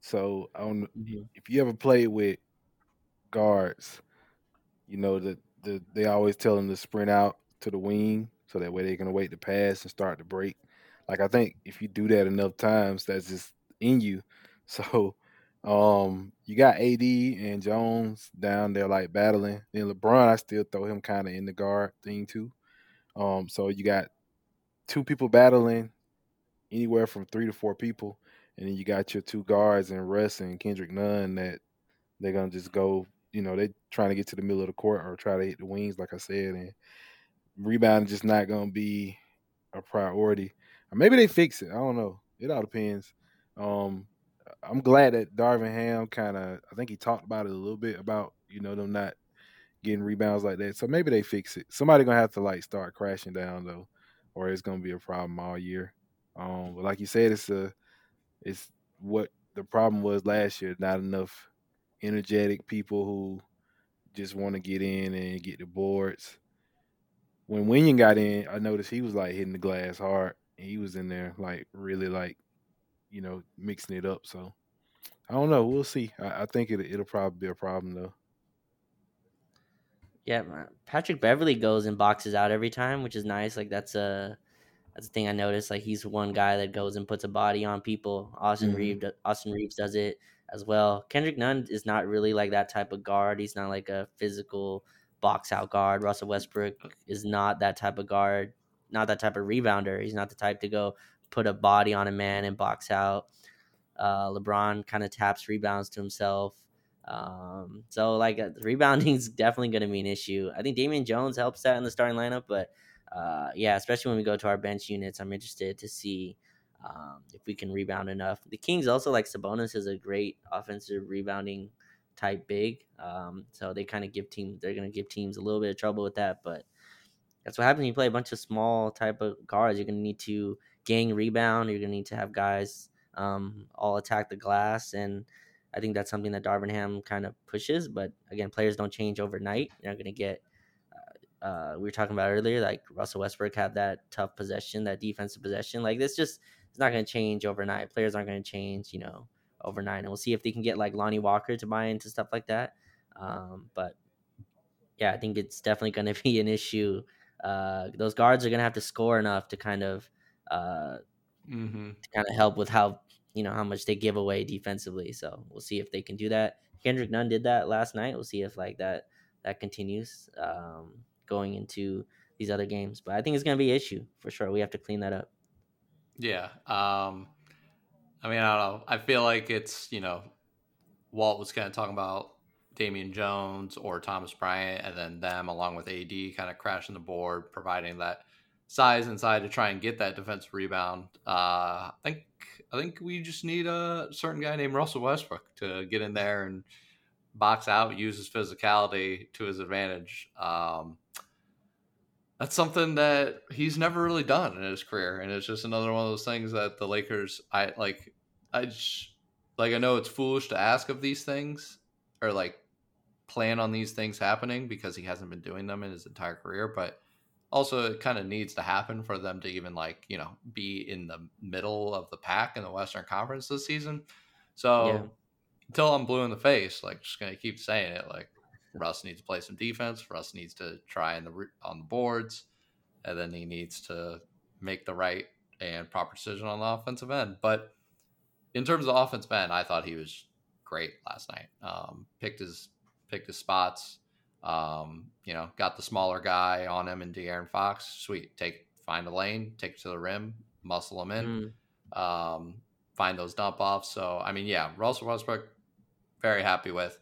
So on Mm-hmm. if you ever play with guards, you know that the, they always tell them to sprint out to the wing so that way they can wait to pass and start to break. Like I think if you do that enough times, that's just in you. So um you got AD and Jones down there like battling. Then LeBron, I still throw him kind of in the guard thing too. Um, so you got two people battling anywhere from three to four people, and then you got your two guards and Russ and Kendrick Nunn that they're gonna just go. You know, they trying to get to the middle of the court or try to hit the wings, like I said, and rebounding just not gonna be a priority. Or maybe they fix it. I don't know. It all depends. Um, I'm glad that Darvin Ham kind of. I think he talked about it a little bit about you know them not getting rebounds like that. So maybe they fix it. Somebody gonna have to like start crashing down though, or it's gonna be a problem all year. Um, but like you said, it's a it's what the problem was last year. Not enough energetic people who just want to get in and get the boards. When Wenyen got in, I noticed he was like hitting the glass hard. He was in there like really like, you know, mixing it up. So I don't know. We'll see. I, I think it, it'll probably be a problem though. Yeah. Patrick Beverley goes and boxes out every time, which is nice. Like that's a that's a thing I noticed. Like he's one guy that goes and puts a body on people. Austin Mhm. Reaves, Austin Reaves does it as well. Kendrick Nunn is not really like that type of guard. He's not like a physical box out guard. Russell Westbrook is not that type of guard. Not that type of rebounder. He's not the type to go put a body on a man and box out. Uh, LeBron kind of taps rebounds to himself. Um, so like uh, rebounding is definitely going to be an issue. I think Damian Jones helps that in the starting lineup, but uh, yeah, especially when we go to our bench units, I'm interested to see um, if we can rebound enough. The Kings also like Sabonis is a great offensive rebounding type big, um, so they kind of give teams they're going to give teams a little bit of trouble with that, but that's what happens when you play a bunch of small type of guards. You're going to need to gang rebound. You're going to need to have guys um, all attack the glass and I think that's something that Darvin Ham kind of pushes. But again, players don't change overnight. You're not going to get. Uh, uh, we were talking about earlier, like Russell Westbrook had that tough possession, that defensive possession. Like this, just it's not going to change overnight. Players aren't going to change, you know, overnight. And we'll see if they can get like Lonnie Walker to buy into stuff like that. Um, but yeah, I think it's definitely going to be an issue. Uh, those guards are going to have to score enough to kind of uh, Mm-hmm. to kind of help with how you know how much they give away defensively. So we'll see if they can do that. Kendrick Nunn did that last night. We'll see if like that that continues um, going into these other games. But I think it's gonna be an issue for sure. We have to clean that up. Yeah. Um, I mean, I don't know. I feel like it's, you know, Walt was kind of talking about Damian Jones or Thomas Bryant, and then them along with AD kind of crashing the board, providing that size inside to try and get that defensive rebound. Uh, I think I think we just need a certain guy named Russell Westbrook to get in there and box out, use his physicality to his advantage. Um, that's something that he's never really done in his career, and it's just another one of those things that the Lakers, I like, I just like I know it's foolish to ask of these things or like plan on these things happening because he hasn't been doing them in his entire career, but also it kind of needs to happen for them to even like you know be in the middle of the pack in the Western Conference this season. So Yeah. until I'm blue in the face, like just gonna keep saying it, like Russ needs to play some defense. Russ needs to try in the on the boards, and then he needs to make the right and proper decision on the offensive end. But in terms of offensive end, I thought he was great last night. Um, picked his picked his spots. Um, you know, got the smaller guy on him and De'Aaron Fox. Sweet, take find a lane, take it to the rim, muscle him in, mm. um, find those dump offs. So I mean, yeah, Russell Westbrook, very happy with.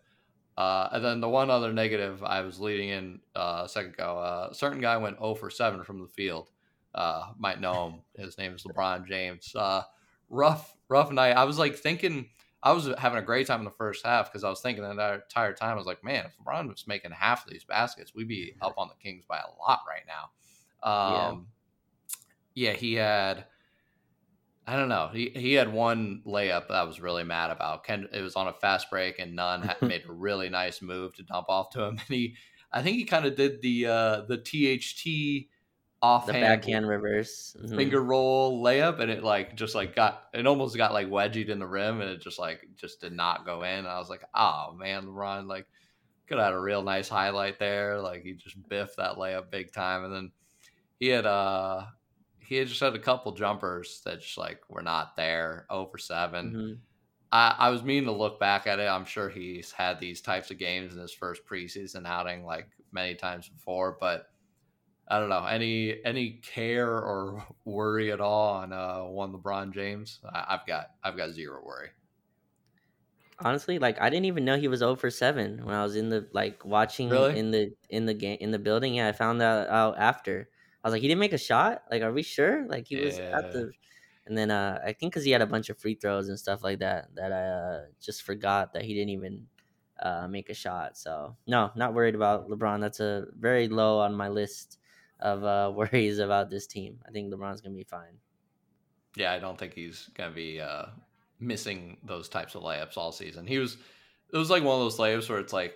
Uh, and then the one other negative I was leading in uh, a second ago, uh, a certain guy went 0 for 7 from the field. Uh, might know him. His name is LeBron James. Uh, rough, rough night. I was like thinking, I was having a great time in the first half because I was thinking the entire time, I was like, man, if LeBron was making half of these baskets, we'd be up on the Kings by a lot right now. Um, yeah. yeah, he had I don't know. He he had one layup that I was really mad about. Ken, it was on a fast break, and Nunn had made a really nice move to dump off to him. And he, I think he kind of did the uh, the THT offhand the backhand reverse mm-hmm. finger roll layup, and it like just like got it almost got like wedged in the rim, and it just like just did not go in. And I was like, oh man, LeBron like could have had a real nice highlight there. Like he just biffed that layup big time, and then he had uh he had just had a couple jumpers that just like were not there over 7 mm-hmm. I, I was meaning to look back at it. I'm sure he's had these types of games in his first preseason outing like many times before, but I don't know any any care or worry at all on uh, one LeBron James. I, have got I've got zero worry. Honestly, like I didn't even know he was over seven when I was in the like watching really? in the in the game in the building. Yeah, I found that out after. I was like, he didn't make a shot. Like, are we sure? Like, he was yeah. at the. And then uh, I think because he had a bunch of free throws and stuff like that, that I uh, just forgot that he didn't even uh, make a shot. So no, not worried about LeBron. That's a very low on my list of uh, worries about this team. I think LeBron's gonna be fine. Yeah, I don't think he's gonna be uh, missing those types of layups all season. He was. It was like one of those layups where it's like,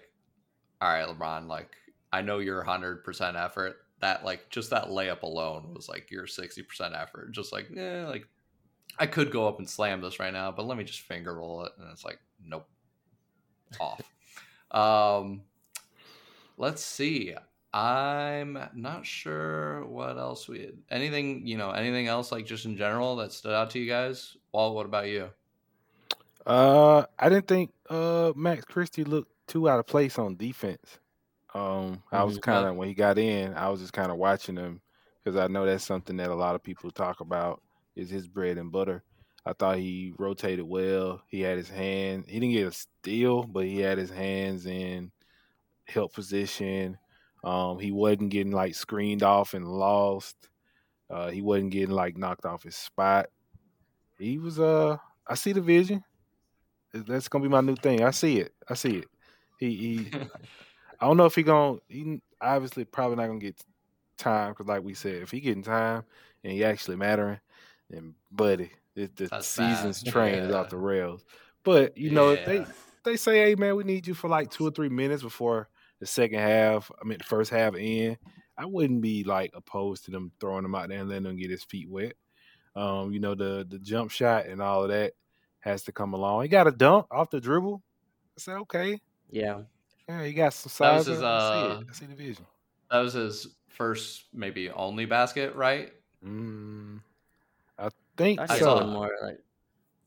all right, LeBron, like I know you're hundred percent effort that like just that layup alone was like your 60% effort just like yeah like i could go up and slam this right now but let me just finger roll it and it's like nope off um let's see i'm not sure what else we had anything you know anything else like just in general that stood out to you guys walt what about you uh i didn't think uh max christie looked too out of place on defense um, I was mm-hmm. kind of when he got in, I was just kind of watching him because I know that's something that a lot of people talk about is his bread and butter. I thought he rotated well. He had his hand. He didn't get a steal, but he had his hands in help position. Um, he wasn't getting like screened off and lost. Uh, he wasn't getting like knocked off his spot. He was uh I see the vision. That's gonna be my new thing. I see it. I see it. He he I don't know if he gonna. He obviously probably not gonna get time because, like we said, if he getting time and he actually mattering, then buddy, it, the That's season's bad. train yeah. is off the rails. But you know, yeah. they they say, hey man, we need you for like two or three minutes before the second half. I mean, the first half in. I wouldn't be like opposed to them throwing him out there and letting him get his feet wet. Um, you know, the the jump shot and all of that has to come along. He got a dunk off the dribble. I said, okay. Yeah. Yeah, he got some size. That was his, uh, I see it. Uh, I see the vision. That was his first, maybe only basket, right? Mm, I think I so. saw more like.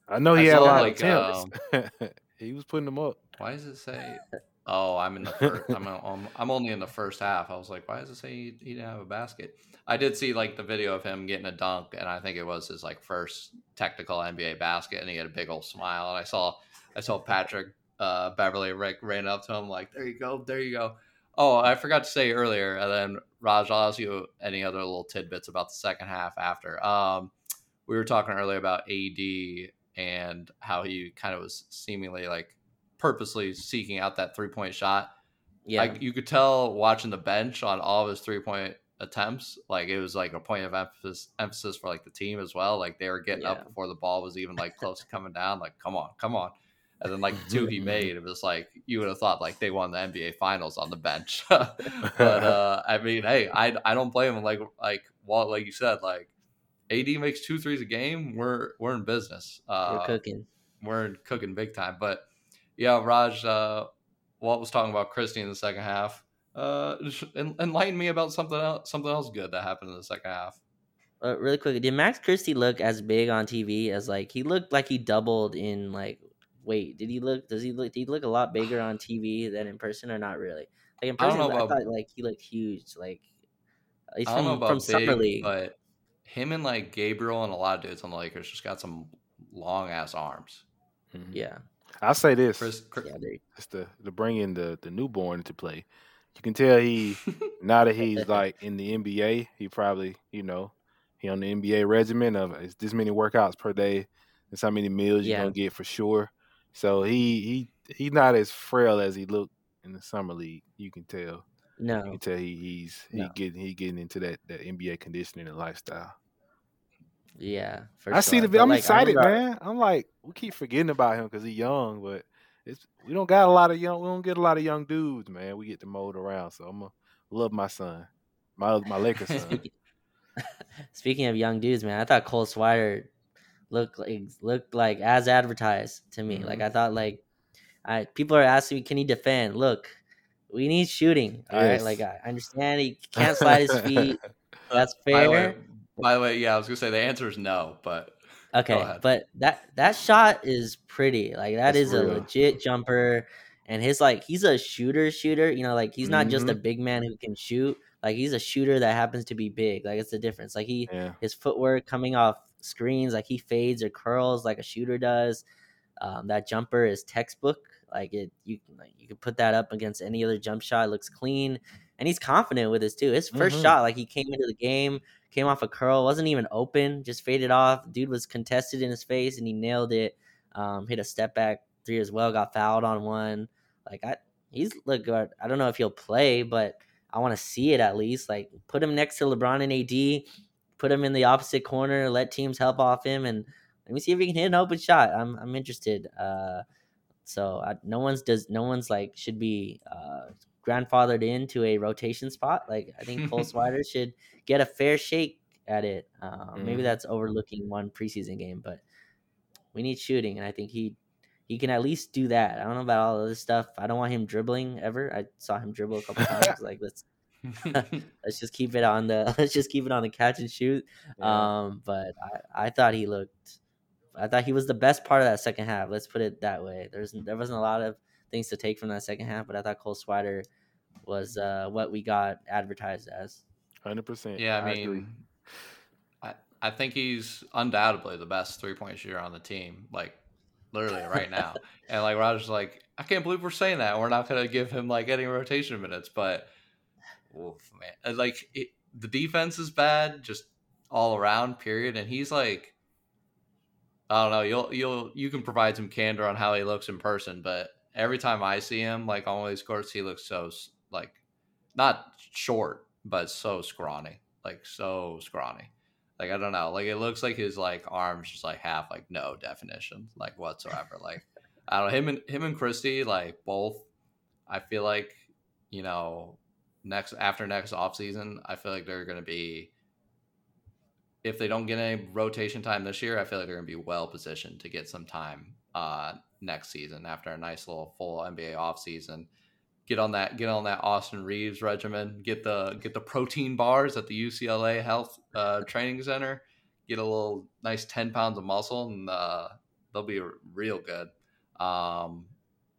I know he I had a lot like, of attempts. Um, he was putting them up. Why does it say? Oh, I'm in the first. I'm, I'm, I'm only in the first half. I was like, why does it say he, he didn't have a basket? I did see like the video of him getting a dunk, and I think it was his like first technical NBA basket, and he had a big old smile. And I saw I saw Patrick uh, Rick ran up to him like, "There you go, there you go." Oh, I forgot to say earlier, and then Raj, I'll ask you any other little tidbits about the second half after. Um, we were talking earlier about AD and how he kind of was seemingly like purposely seeking out that three point shot. Yeah, like, you could tell watching the bench on all of his three point attempts. Like it was like a point of emphasis emphasis for like the team as well. Like they were getting yeah. up before the ball was even like close to coming down. Like come on, come on and then like the two he made, it was like you would have thought like they won the NBA Finals on the bench. but uh, I mean, hey, I I don't blame him. Like like Walt, like you said, like AD makes two threes a game. We're we're in business. Uh, we're cooking. We're in cooking big time. But yeah, Raj, uh, Walt was talking about Christie in the second half. Uh, enlighten me about something else. Something else good that happened in the second half. Uh, really quick, did Max Christie look as big on TV as like he looked like he doubled in like wait? Did he look? Does he look? Did he look a lot bigger on TV than in person or not really? Like in person, I, I thought like he looked huge. Like he's from, I don't know about from big, Summer League, but him and like Gabriel and a lot of dudes on the Lakers just got some long ass arms. Mm-hmm. Yeah, I'll say this: Chris, Chris, yeah, just to, to bring in the the newborn into play. You can tell he now that he's like in the NBA, he probably you know he on the NBA regimen of uh, it's this many workouts per day. That's how many meals you're gonna get for sure. So he he he's not as frail as he looked in the summer league. You can tell. No, you can tell he, he's he no. getting he getting into that that NBA conditioning and lifestyle. Yeah, I sure. see the. I'm like, excited, man. I'm like, we keep forgetting about him because he's young, but it's we don't got a lot of young. We don't get a lot of young dudes, man. We get to mold around, so I'm gonna love my son, my my Lakers son. Speaking of young dudes, man, I thought Cole Swider looked like looked like as advertised to me. Mm-hmm. Like I thought, like I people are asking me, can he defend? Look, we need shooting. All yes. right, like I understand he can't slide his feet. That's fair. By the, way, by the way, yeah, I was gonna say the answer is no, but okay, but that that shot is pretty. Like that That's is real. a legit jumper, and his like he's a shooter shooter. You know, like he's not mm-hmm. just a mm-hmm. big man who can shoot. Like he's a shooter that happens to be big. Like it's the difference. Like he yeah. his footwork coming off screens, like he fades or curls like a shooter does. Um, that jumper is textbook. Like it, you like, you could put that up against any other jump shot. It looks clean, and he's confident with his too. His 1st mm-hmm. shot, like he came into the game, came off a curl, wasn't even open, just faded off. Dude was contested in his face, and he nailed it. Um, hit a step back three as well. Got fouled on one. Like I, he's look good. I don't know if he'll play, but I want to see it at least. Like put him next to LeBron and AD, put him in the opposite corner, let teams help off him, and let me see if he can hit an open shot. I'm I'm interested. Uh, so I, no one's does no one's like should be uh, grandfathered into a rotation spot. Like I think Cole Swider should get a fair shake at it. Um, mm. Maybe that's overlooking one preseason game, but we need shooting, and I think he he can at least do that. I don't know about all of this stuff. I don't want him dribbling ever. I saw him dribble a couple times. Like let's let's just keep it on the let's just keep it on the catch and shoot. Yeah. Um, but I, I thought he looked I thought he was the best part of that second half. Let's put it that way. There's there wasn't a lot of things to take from that second half, but I thought Cole Swider was uh, what we got advertised as. Hundred percent. Yeah, I, I mean, agree. I I think he's undoubtedly the best three point shooter on the team. Like literally right now. and like Roger's like, I can't believe we're saying that. We're not gonna give him like any rotation minutes, but oof, man, like it, the defense is bad, just all around. Period. And he's like, I don't know. You'll you'll you can provide some candor on how he looks in person, but every time I see him, like on these courts, he looks so like not short, but so scrawny, like so scrawny. Like I don't know. Like it looks like his like arms just like have like no definition like whatsoever. like I don't know him and him and Christie like both. I feel like you know next after next off season, I feel like they're going to be if they don't get any rotation time this year, I feel like they're going to be well positioned to get some time uh, next season after a nice little full NBA off season get on that get on that Austin Reaves regimen. Get the get the protein bars at the UCLA Health uh, Training Center. Get a little nice ten pounds of muscle, and uh, they'll be real good. Um,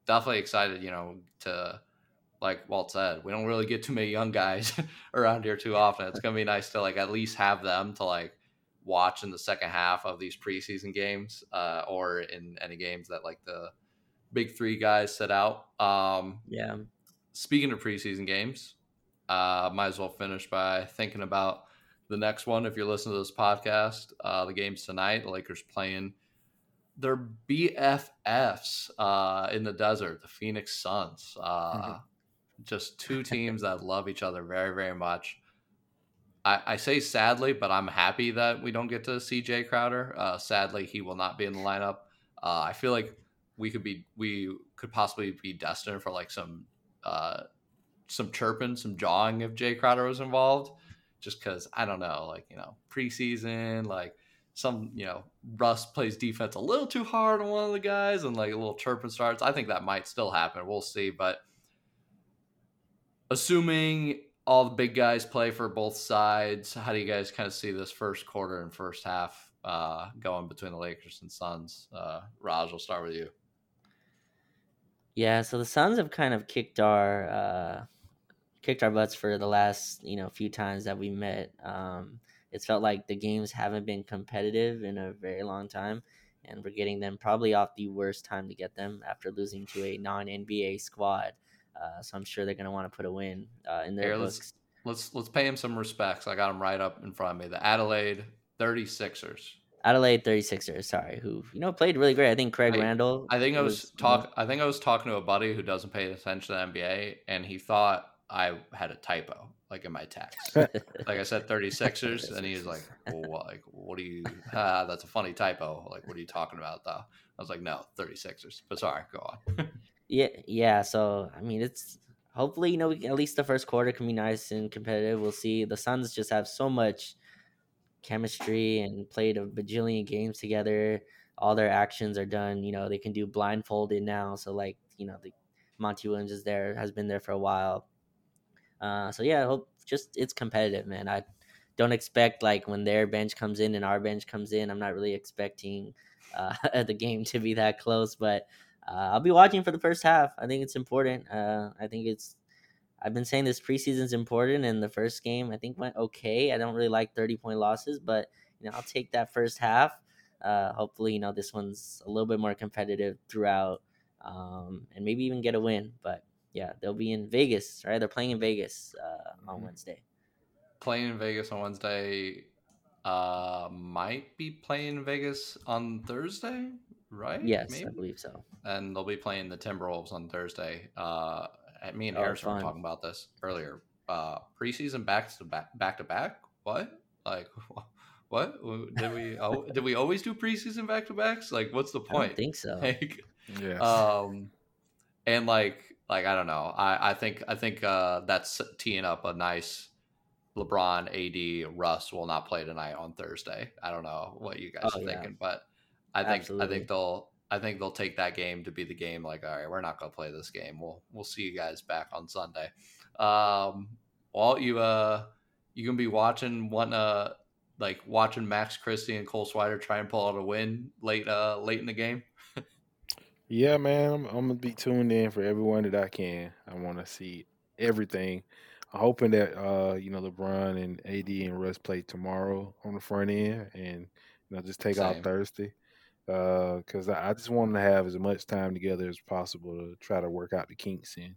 definitely excited, you know, to like Walt said, we don't really get too many young guys around here too often. It's gonna be nice to like at least have them to like watch in the second half of these preseason games, uh, or in any games that like the big three guys set out. Um, yeah, speaking of preseason games, uh, might as well finish by thinking about the next one. If you're listening to this podcast, uh, the games tonight, the Lakers playing their BFFs uh, in the desert, the Phoenix Suns. Uh, mm-hmm. Just two teams that love each other very, very much. I, I, say sadly, but I'm happy that we don't get to see Jay Crowder. Uh, sadly, he will not be in the lineup. Uh, I feel like we could be we could possibly be destined for like some uh, some chirping, some jawing if Jay Crowder was involved, just because I don't know, like you know, preseason, like some you know Russ plays defense a little too hard on one of the guys and like a little chirping starts. I think that might still happen. We'll see, but assuming all the big guys play for both sides, how do you guys kind of see this first quarter and first half uh, going between the Lakers and Suns? Uh, Raj, we'll start with you. Yeah, so the Suns have kind of kicked our uh, kicked our butts for the last you know few times that we met. Um, it's felt like the games haven't been competitive in a very long time, and we're getting them probably off the worst time to get them after losing to a non NBA squad. Uh, so I'm sure they're going to want to put a win uh, in their Here, books. let's let's let's pay him some respects. I got him right up in front of me. The Adelaide 36ers. Adelaide 36ers, sorry, who you know played really great. I think Craig I- Randall. I think I was, was talk. I think I was talking to a buddy who doesn't pay attention to the NBA, and he thought I had a typo, like in my text. like I said, 36ers, and he's like, well, what, "Like, what do you? Ah, that's a funny typo. Like, what are you talking about, though?" I was like, "No, 36ers." But sorry, go on. Yeah, yeah. So I mean, it's hopefully you know we at least the first quarter can be nice and competitive. We'll see. The Suns just have so much chemistry and played a bajillion games together. All their actions are done. You know they can do blindfolded now. So like you know the Monty Williams is there has been there for a while. Uh, so yeah, I hope just it's competitive, man. I don't expect like when their bench comes in and our bench comes in. I'm not really expecting uh, the game to be that close, but uh, I'll be watching for the first half. I think it's important. Uh, I think it's. I've been saying this preseason's important, and the first game I think went okay. I don't really like thirty point losses, but you know I'll take that first half. Uh, hopefully, you know this one's a little bit more competitive throughout, um, and maybe even get a win. But yeah, they'll be in Vegas, right? They're playing in Vegas uh, on Mhm. Wednesday. Playing in Vegas on Wednesday. Uh, might be playing Vegas on Thursday, right? Yes, I believe so. and they'll be playing the Timberwolves on Thursday. Uh, me and Oh, Harrison were talking about this earlier. Uh, preseason back to back, back to back. What? Like, what did we? Oh, did we always do preseason back to backs? Like, what's the I point? don't think so. Like, Yes. um, and like, like I don't know. I I think I think uh, that's teeing up a nice. LeBron, AD, Russ will not play tonight on Thursday. I don't know what you guys Oh, are yeah. thinking, but I think I think they'll I think they'll take that game to be the game. Like, all right, we're not gonna play this game. We'll we'll see you guys back on Sunday. Um, Walt, you uh, you gonna be watching one uh, like watching Max Christie and Cole Swider try and pull out a win late uh late in the game. Yeah, man, I'm, I'm gonna be tuned in for everyone that I can. I want to see everything. I'm hoping that uh, you know LeBron and AD and Russ play tomorrow on the front end, and you know just take out Thursday, because I, I just want them to have as much time together as possible to try to work out the kinks and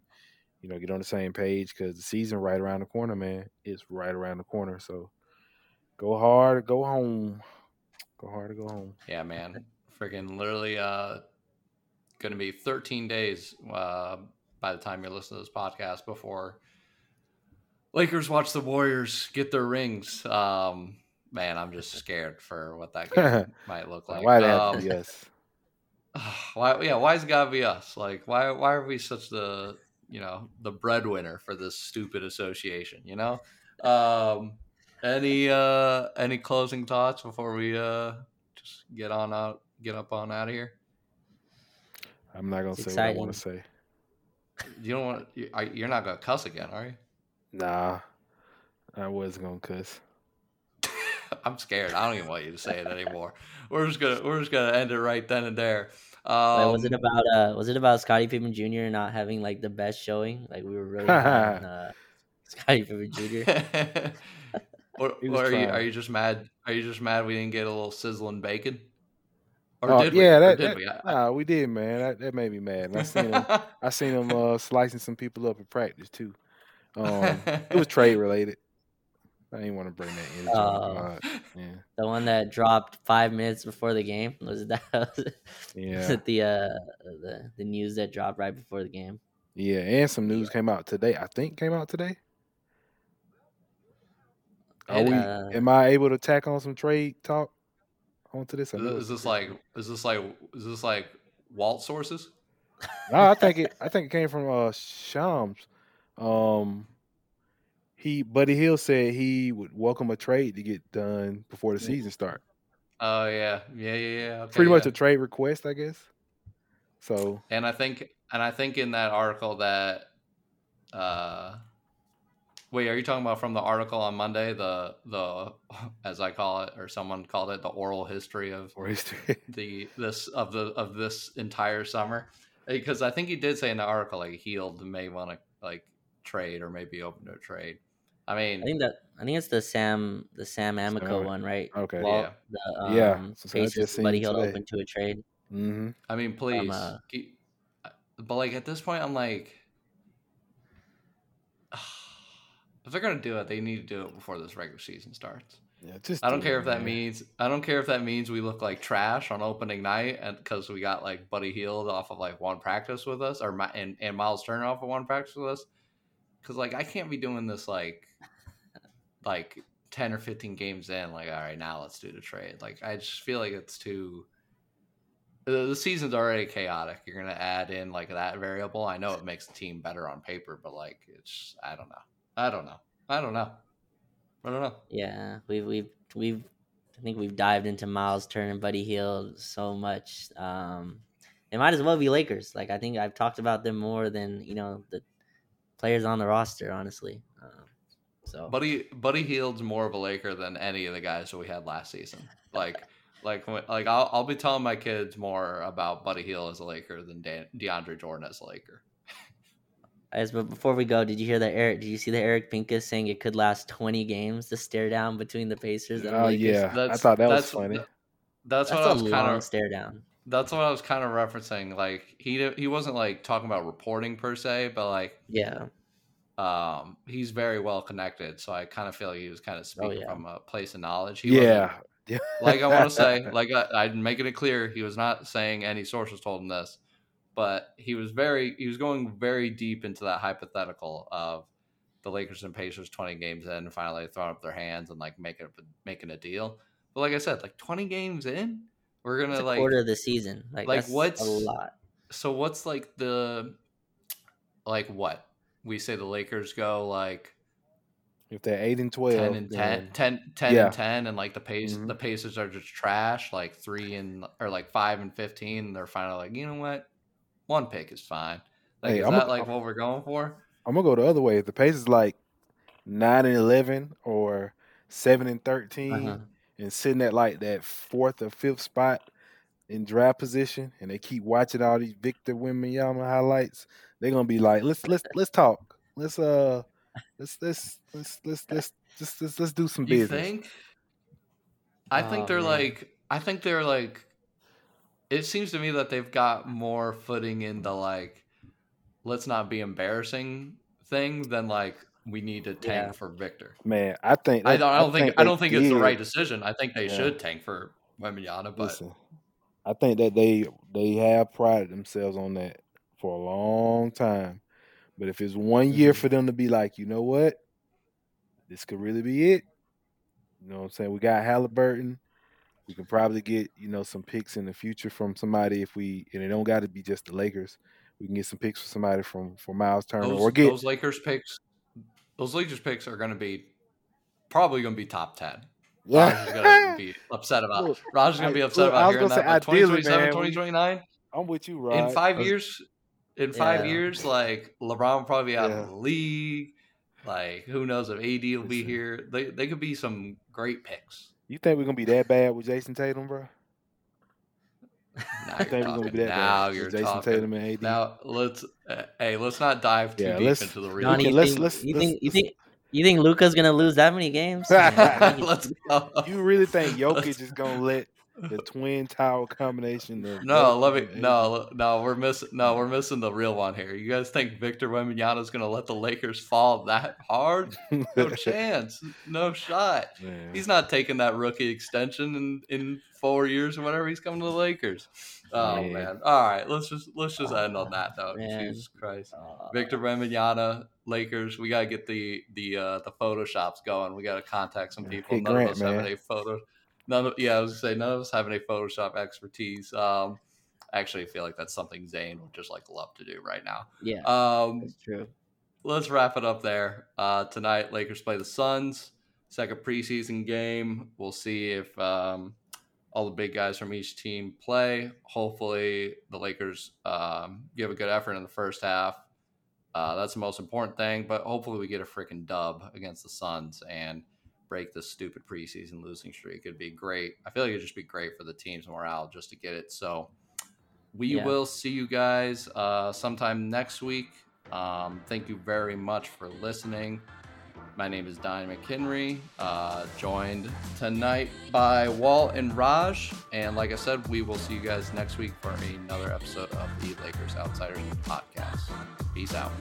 you know get on the same page. Because the season right around the corner, man, it's right around the corner. So go hard, go home. Go hard to go home. Yeah, man, freaking literally uh, gonna be 13 days uh by the time you listen to this podcast before Lakers watch the Warriors get their rings. Um, man, I'm just scared for what that game might look like. Why that? Um, yes. why? Yeah, why's it gotta be us? Like, why? Why are we such the you know the breadwinner for this stupid association? You know. Um, any uh any closing thoughts before we uh just get on out get up on out of here? I'm not gonna It's say what I want to say. You don't want you, are- not gonna cuss again, are you? Nah, I wasn't gonna cuss. I'm scared. I don't even want you to say it anymore. We're just gonna we're just gonna end it right then and there. Um, Wait, was it about uh was it about Scottie Pippen Jr. not having like the best showing? Like we were really high on uh, Scottie Pippen Jr. or, or are you are you just mad? Are you just mad we didn't get a little sizzling bacon? Or Oh, did we? yeah, that, did that- we? I- nah, we did, man. That, that made me mad. And I seen him. I seen him uh, slicing some people up in practice too. Um, it was trade related. I didn't want to bring that energy. Oh. on the. Yeah, the one that dropped five minutes before the game was that was yeah, it the uh the the news that dropped right before the game. yeah. And some news came out today. I think came out today. Are we? Uh, am I able to tack on some trade talk onto this? Is it's- this like is this like is this like Walt sources? No, I think it. I think it came from uh Shams. Um, he Buddy Hield said he would welcome a trade to get done before the Yeah. season start. Oh yeah, yeah, yeah, yeah. Okay, Pretty much a trade request, I guess. So And I think, and I think in that article that, uh, wait, are you talking about from the article on Monday, the the as I call it, or someone called it, the oral history of for his the this of the of this entire summer? Because I think he did say in the article like Hield may want to like trade or maybe open to a trade. I mean, I think that I think it's the Sam the Sam Amico Sam- one, right? okay. Wall- Yeah. The, um, Yeah, so I just Pacers, Buddy it open to a trade. hmm I mean, please. uh, keep- but like at this point, I'm like, if they're gonna do it, they need to do it before this regular season starts. Yeah, just I don't do care it, if that man. means I don't care if that means we look like trash on opening night, and because we got like Buddy Hield off of like one practice with us, or my, and and Miles Turner off of one practice with us, because like I can't be doing this like like ten or fifteen games in. Like all right, now let's do the trade. Like I just feel like it's too. The the season's already chaotic. You're gonna add in like that variable. I know it makes the team better on paper, but like it's I don't know. I don't know. I don't know. I don't know. Yeah, we've we've we've I think we've dived into Miles Turner and Buddy Hield so much. Um, it might as well be Lakers. Like I think I've talked about them more than you know the players on the roster. Honestly, um, so Buddy Buddy Hield's more of a Laker than any of the guys that we had last season. Like like like I'll I'll be telling my kids more about Buddy Hield as a Laker than Dan, DeAndre Jordan as a Laker. As but before we go, did you hear that Eric? Did you see that Eric Pincus saying it could last twenty games? The stare down between the Pacers and Oh Lakers? yeah, I thought that was that's- funny. That's, that's what I a was long kind of stare down. That's what I was kind of referencing. Like he he wasn't like talking about reporting per se, but like Yeah, um he's very well connected. So I kind of feel like he was kind of speaking Oh, yeah. from a place of knowledge. He yeah, yeah. like I want to say, like I, I'm making it clear, he was not saying any sources told him this, but he was very, he was going very deep into that hypothetical of the Lakers and Pacers 20 games in, and finally throwing up their hands and like making making a deal. But like I said, like 20 games in, we're gonna a like, quarter of the season. Like, like, what's- a lot? so what's like the, like what we say the Lakers go like if they're eight and twelve, 10 and 10 then 10, 10 Yeah. and 10 and like the pace Mhm. the pacers are just trash like 3 and or like 5 and 15 and they're finally like you know what one pick is fine like Hey, is I'm a- that like what we're going for I'm gonna go the other way. If the Pacers like nine and eleven or seven and 13 Uh-huh. And sitting at like that fourth or fifth spot in draft position, and they keep watching all these Victor Wembanyama highlights, they're gonna be like, let's let's let's talk. Let's uh let's let's let's let's let's just let's, let's do some you business. think i think Oh, they're man. like i think they're like it seems to me that they've got more footing in the like let's not be embarrassing thing than like we need to tank Yeah. for victor Man, I think I don't, I don't think, I don't think it's the right decision. I think they Yeah. should tank for Wembanyama, but Listen, I think that they they have prided themselves on that for a long time. But if it's one year Mhm. for them to be like, you know what, this could really be it. You know what I'm saying? We got Halliburton. We can probably get you know some picks in the future from somebody if we and it don't got to be just the Lakers. We can get some picks for somebody from for Miles Turner those, or get those Lakers picks, those Lakers picks are going to be probably going to be top ten. Raj is going to be upset about. Look, Raj is going to be upset look, about hearing that. say, But 2027, 2029, I'm with you, Rod. in five years, in five years, like LeBron will probably be out Yeah. of the league. Like who knows if AD will be here? They they could be some great picks. You think we're gonna be that bad with Jayson Tatum, bro? Now You you're think we're gonna talking. be that Now bad you're Jayson talking. Tatum and AD? Now let's uh, hey, let's not dive too Yeah, deep let's- into the real. Johnny, Okay, you let's- think, let's- you let's- think you let's- think you think Luka's gonna lose that many games? let's go. You really think Jokic is gonna let the twin tower combination No, let me no no we're missing no we're missing the real one here. You guys think Victor Wembanyama is going to let the Lakers fall that hard? No chance, no shot. Man. He's not taking that rookie extension in in four years or whatever. He's coming to the Lakers. Oh Man. man! All right, let's just let's just end on that note. Man. Jesus Christ. Uh, Victor Wembanyama, Lakers. We gotta get the the uh, the photoshops going. We gotta contact some people. hit None Grant, of us have any photo. None of yeah, I was gonna say none of us have any Photoshop expertise. Um, actually, I feel like that's something Zane would just like love to do right now. yeah, Um, that's true. let's wrap it up there. Uh, tonight, Lakers play the Suns. Second preseason game. We'll see if um, all the big guys from each team play. Hopefully, the Lakers um, give a good effort in the first half. Uh, that's the most important thing. But hopefully, we get a freaking dub against the Suns and break this stupid preseason losing streak. It'd be great. I feel like it'd just be great for the team's morale just to get it. So we Yeah. will see you guys uh, sometime next week. Um, thank you very much for listening. My name is Donnie McHenry, uh, joined tonight by Walt and Raj. And like I said, we will see you guys next week for another episode of the Lakers Outsiders podcast. Peace out.